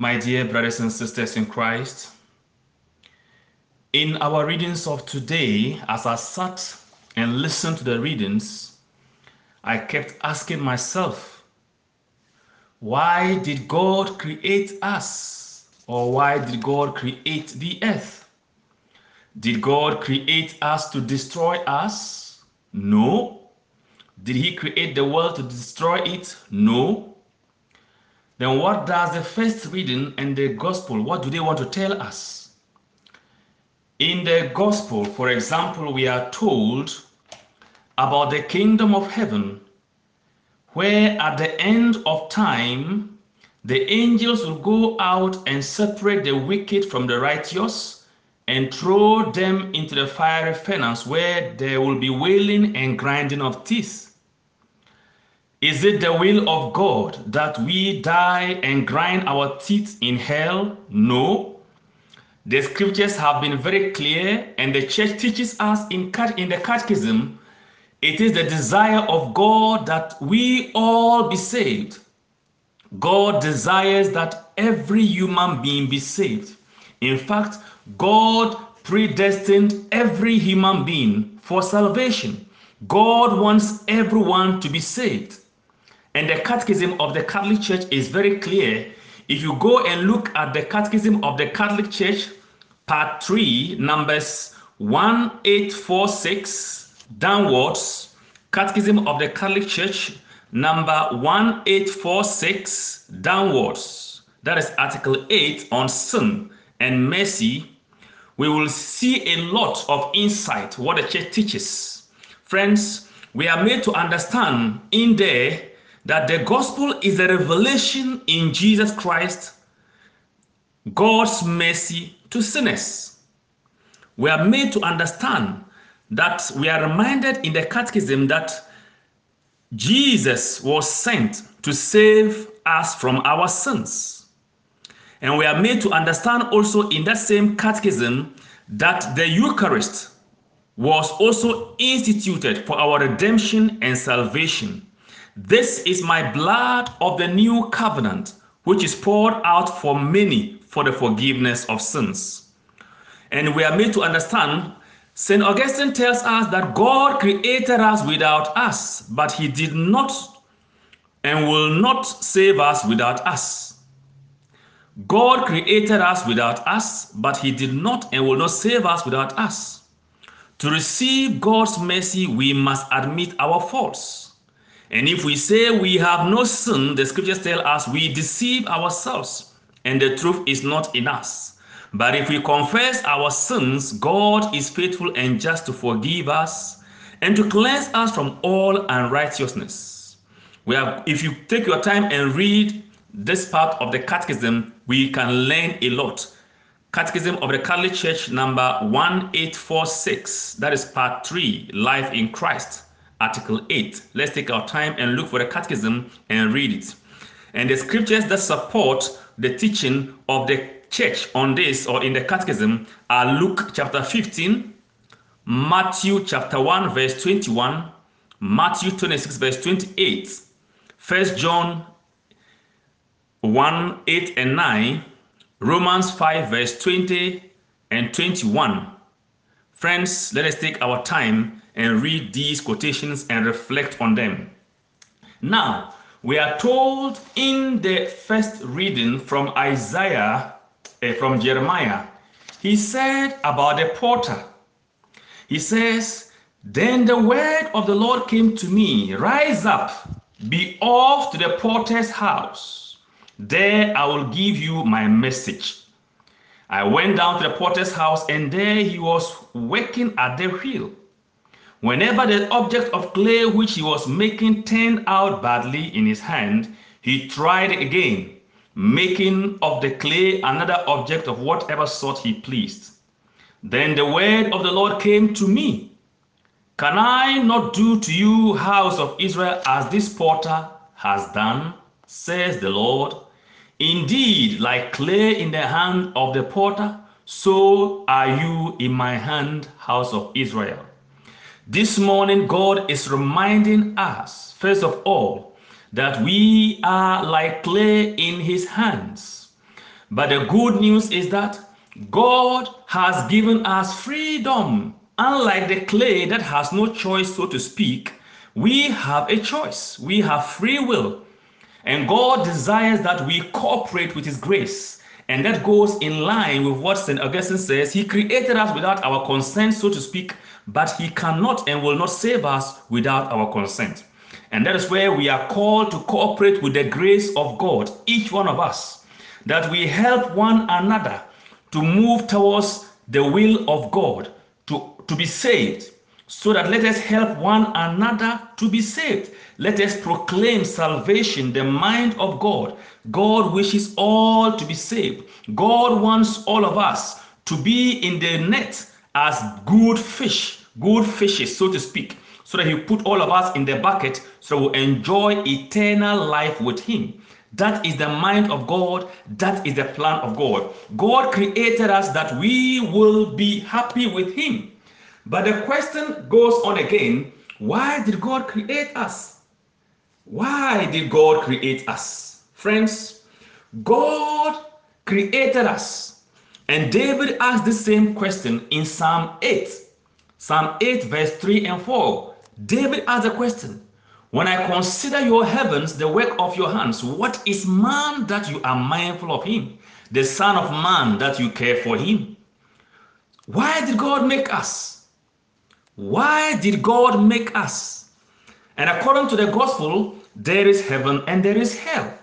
My dear brothers and sisters in Christ, in our readings of today, as I sat and listened to the readings, I kept asking myself, why did God create us? Or why did God create the earth? Did God create us to destroy us? No. Did He create the world to destroy it? No. Then what does the first reading and the gospel, what do they want to tell us? In the gospel, for example, we are told about the kingdom of heaven, where at the end of time, the angels will go out and separate the wicked from the righteous and throw them into the fiery furnace where there will be wailing and grinding of teeth. Is it the will of God that we die and grind our teeth in hell? No. The scriptures have been very clear, and the church teaches us in, in the catechism it is the desire of God that we all be saved. God desires that every human being be saved. In fact, God predestined every human being for salvation. God wants everyone to be saved. And the catechism of the Catholic Church is very clear. If you go and look at the catechism of the Catholic Church, part 3, numbers 1846 downwards, catechism of the Catholic Church, number 1846 downwards, that is article 8 on sin and mercy, we will see a lot of insight what the church teaches. Friends, we are made to understand in there that the gospel is a revelation in Jesus Christ, God's mercy to sinners. We are made to understand that we are reminded in the catechism that Jesus was sent to save us from our sins. And we are made to understand also in that same catechism that the Eucharist was also instituted for our redemption and salvation. This is my blood of the new covenant, which is poured out for many for the forgiveness of sins. And we are made to understand, St. Augustine tells us that God created us without us, but he did not and will not save us without us. God created us without us, but he did not and will not save us without us. To receive God's mercy, we must admit our faults. And if we say we have no sin, the scriptures tell us we deceive ourselves and the truth is not in us. But if we confess our sins, God is faithful and just to forgive us and to cleanse us from all unrighteousness. We have, if you take your time and read this part of the catechism, we can learn a lot. Catechism of the Catholic Church, number 1846, that is part 3, Life in Christ. Article 8. Let's take our time and look for the catechism and read it. And the scriptures that support the teaching of the church on this or in the catechism are Luke chapter 15, Matthew chapter 1 verse 21, Matthew 26 verse 28, 1 John 1 8 and 9, Romans 5 verse 20 and 21. Friends, let us take our time and read these quotations and reflect on them. Now, we are told in the first reading from Isaiah, uh, from Jeremiah, he said about the porter, he says, Then the word of the Lord came to me, Rise up, be off to the porter's house. There I will give you my message. I went down to the porter's house, and there he was working at the wheel. Whenever the object of clay which he was making turned out badly in his hand, he tried again, making of the clay another object of whatever sort he pleased. Then the word of the Lord came to me Can I not do to you, house of Israel, as this porter has done, says the Lord? Indeed, like clay in the hand of the porter, so are you in my hand, house of Israel. This morning, God is reminding us, first of all, that we are like clay in His hands. But the good news is that God has given us freedom. Unlike the clay that has no choice, so to speak, we have a choice. We have free will. And God desires that we cooperate with His grace. And that goes in line with what St. Augustine says. He created us without our consent, so to speak, but He cannot and will not save us without our consent. And that is where we are called to cooperate with the grace of God, each one of us, that we help one another to move towards the will of God, to, to be saved, so that let us help one another to be saved. Let us proclaim salvation, the mind of God. God wishes all to be saved. God wants all of us to be in the net as good fish, good fishes, so to speak, so that He put all of us in the bucket so we enjoy eternal life with Him. That is the mind of God. That is the plan of God. God created us that we will be happy with Him. But the question goes on again why did God create us? Why did God create us? Friends, God created us. And David asked the same question in Psalm 8. Psalm 8, verse 3 and 4. David asked the question When I consider your heavens, the work of your hands, what is man that you are mindful of him? The Son of Man that you care for him? Why did God make us? Why did God make us? And according to the gospel, there is heaven and there is hell.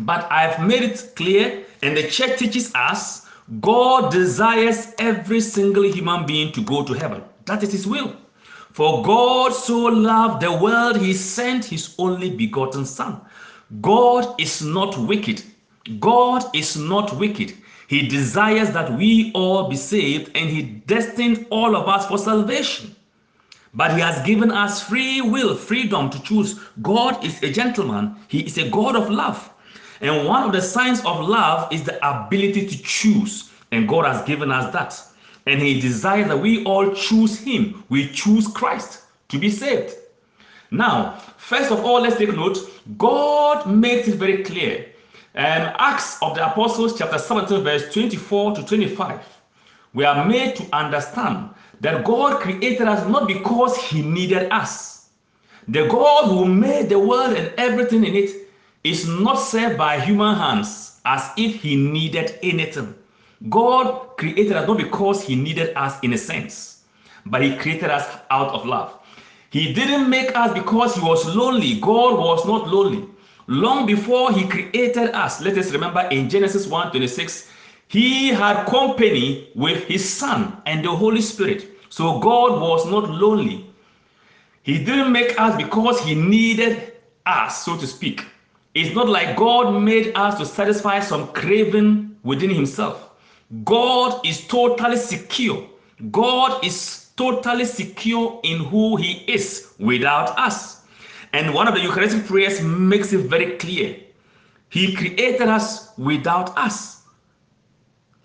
But I've made it clear, and the church teaches us God desires every single human being to go to heaven. That is His will. For God so loved the world, He sent His only begotten Son. God is not wicked. God is not wicked. He desires that we all be saved and He destined all of us for salvation. But He has given us free will, freedom to choose. God is a gentleman, He is a God of love. And one of the signs of love is the ability to choose. And God has given us that. And He desires that we all choose Him. We choose Christ to be saved. Now, first of all, let's take note God makes it very clear um, Acts of the Apostles, chapter 17, verse 24 to 25, we are made to understand that God created us not because He needed us. The God who made the world and everything in it is not served by human hands as if He needed anything. God created us not because He needed us in a sense, but He created us out of love. He didn't make us because He was lonely. God was not lonely long before he created us let us remember in genesis 1 26 he had company with his son and the holy spirit. So god was not lonely. He didn't make us because he needed us so to speak. It's not like god made us to satisfy some craving within himself. God is totally secure. God is totally secure in who he is without us and one of the Eucharistic prayers makes it very clear. He created us without us.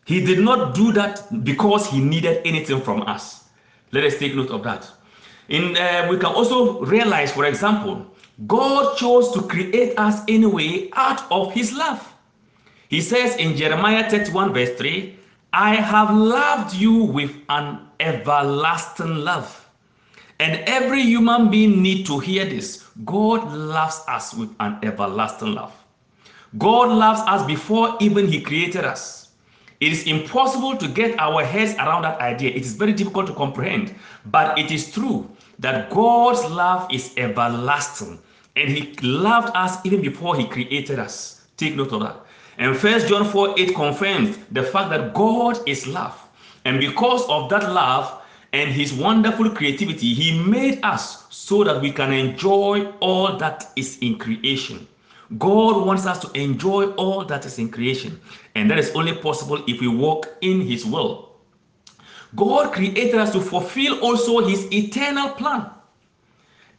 He did not do that because he needed anything from us. Let us take note of that. In, uh, we can also realize, for example, God chose to create us anyway out of his love. He says in Jeremiah 31, verse 3, I have loved you with an everlasting love. And every human being need to hear this. God loves us with an everlasting love. God loves us before even he created us. It is impossible to get our heads around that idea. It is very difficult to comprehend, but it is true that God's love is everlasting and he loved us even before he created us. Take note of that. And First John 4 8 confirms the fact that God is love. And because of that love, and his wonderful creativity, he made us so that we can enjoy all that is in creation. God wants us to enjoy all that is in creation, and that is only possible if we walk in his will. God created us to fulfill also his eternal plan.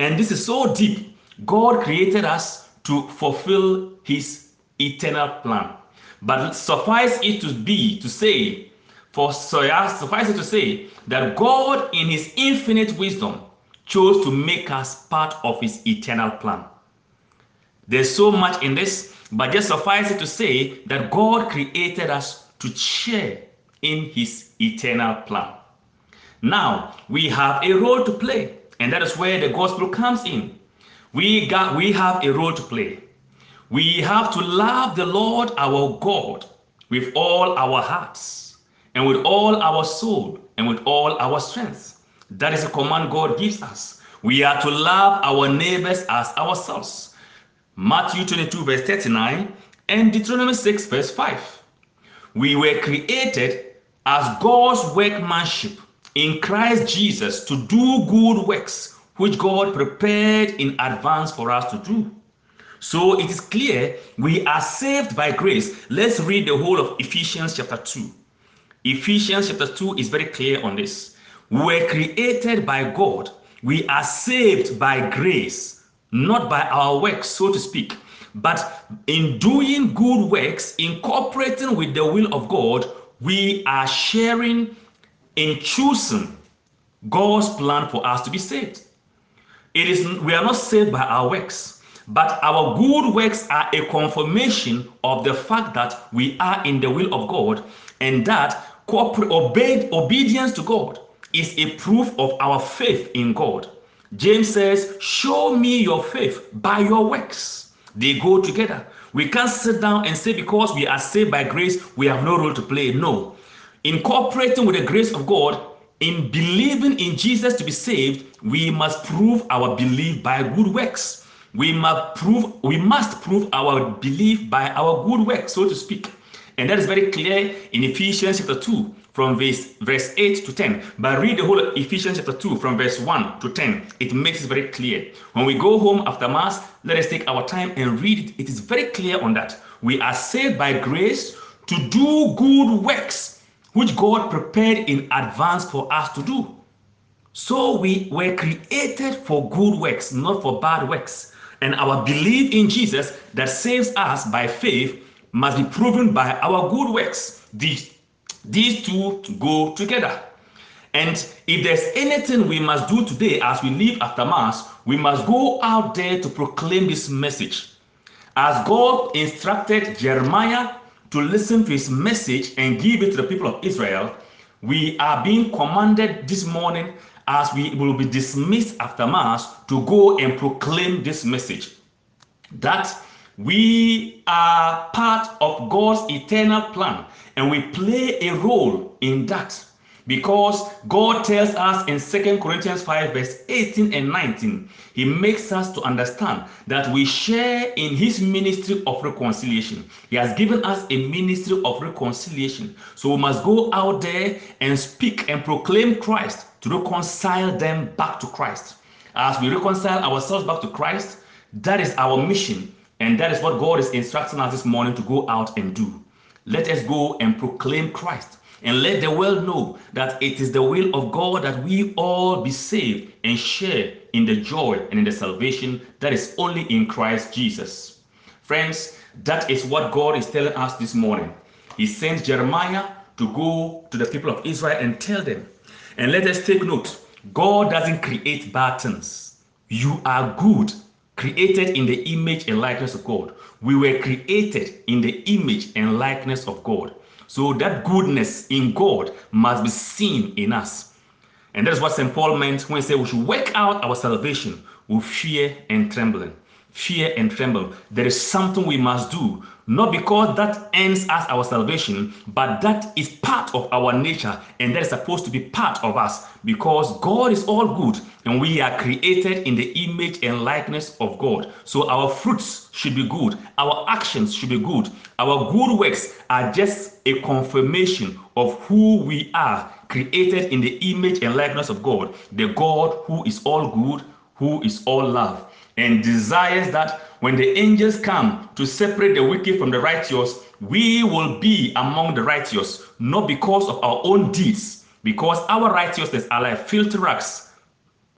And this is so deep. God created us to fulfill his eternal plan. But suffice it to be to say for suffice it to say that God, in His infinite wisdom, chose to make us part of His eternal plan. There's so much in this, But just suffice it to say that God created us to share in his eternal plan. Now, we have a role to play, and that is where the gospel comes in. We got we have a role to play. We have to love the Lord our God with all our hearts and with all our soul and with all our strength. That is a command God gives us. We are to love our neighbors as ourselves. Matthew 22, verse 39, and Deuteronomy 6, verse 5. We were created as God's workmanship in Christ Jesus to do good works which God prepared in advance for us to do. So it is clear we are saved by grace. Let's read the whole of Ephesians chapter 2. Ephesians chapter 2 is very clear on this. We were created by God. We are saved by grace, not by our works, so to speak. But in doing good works, incorporating with the will of God, we are sharing in choosing God's plan for us to be saved. It is we are not saved by our works, but our good works are a confirmation of the fact that we are in the will of God and that obeyed, obedience to God is a proof of our faith in God. James says, Show me your faith by your works. They go together. We can't sit down and say, Because we are saved by grace, we have no role to play. No incorporating with the grace of God, in believing in Jesus to be saved, we must prove our belief by good works. We must prove we must prove our belief by our good works, so to speak. And that is very clear in Ephesians chapter 2 from verse, verse 8 to 10. But read the whole Ephesians chapter 2 from verse 1 to 10. It makes it very clear. When we go home after Mass, let us take our time and read it. It is very clear on that. We are saved by grace to do good works which God prepared in advance for us to do. So we were created for good works, not for bad works. And our belief in Jesus that saves us by faith must be proven by our good works. These, these two go together. And if there's anything we must do today as we leave after Mass, we must go out there to proclaim this message. As God instructed Jeremiah to listen to his message and give it to the people of Israel, we are being commanded this morning as we will be dismissed after Mass to go and proclaim this message that we are part of God's eternal plan and we play a role in that because God tells us in Second Corinthians 5, verse 18 and 19, He makes us to understand that we share in His ministry of reconciliation. He has given us a ministry of reconciliation. So we must go out there and speak and proclaim Christ to reconcile them back to Christ. As we reconcile ourselves back to Christ, that is our mission. And that is what God is instructing us this morning to go out and do. Let us go and proclaim Christ and let the world know that it is the will of God that we all be saved and share in the joy and in the salvation that is only in Christ Jesus. Friends, that is what God is telling us this morning. He sent Jeremiah to go to the people of Israel and tell them. And let us take note God doesn't create bad things. You are good, created in the image and likeness of God. We were created in the image and likeness of God. So that goodness in God must be seen in us. And that's what St. Paul meant when he said we should work out our salvation with fear and trembling. Fear and tremble. There is something we must do, not because that ends as our salvation, but that is part of our nature and that is supposed to be part of us because God is all good and we are created in the image and likeness of God. So our fruits should be good, our actions should be good, our good works are just a confirmation of who we are, created in the image and likeness of God, the God who is all good, who is all love, and desires that when the angels come to separate the wicked from the righteous, we will be among the righteous, not because of our own deeds, because our righteousness are like filthy rags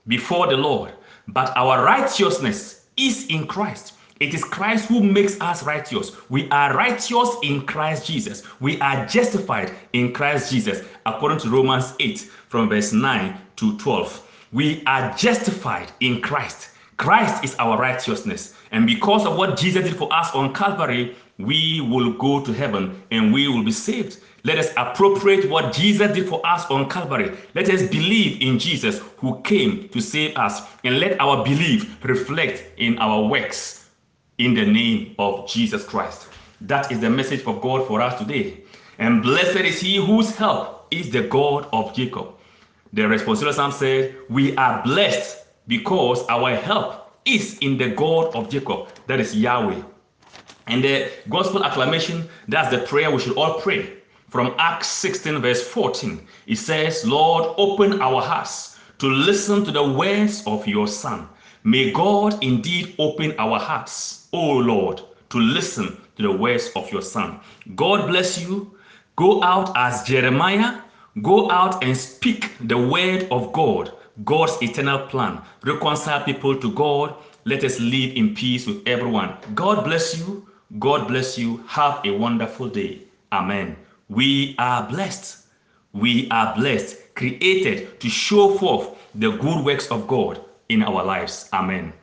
before the Lord, but our righteousness is in Christ. It is Christ who makes us righteous. We are righteous in Christ Jesus. We are justified in Christ Jesus, according to Romans 8, from verse 9 to 12. We are justified in Christ. Christ is our righteousness. And because of what Jesus did for us on Calvary, we will go to heaven and we will be saved. Let us appropriate what Jesus did for us on Calvary. Let us believe in Jesus who came to save us and let our belief reflect in our works in the name of Jesus Christ. That is the message of God for us today. And blessed is he whose help is the God of Jacob. The responsorial psalm said, We are blessed because our help is in the God of Jacob, that is Yahweh. And the gospel acclamation, that's the prayer we should all pray. From Acts 16, verse 14, it says, Lord, open our hearts to listen to the words of your Son. May God indeed open our hearts, O Lord, to listen to the words of your Son. God bless you. Go out as Jeremiah. Go out and speak the word of God, God's eternal plan. Reconcile people to God. Let us live in peace with everyone. God bless you. God bless you. Have a wonderful day. Amen. We are blessed. We are blessed, created to show forth the good works of God in our lives. Amen.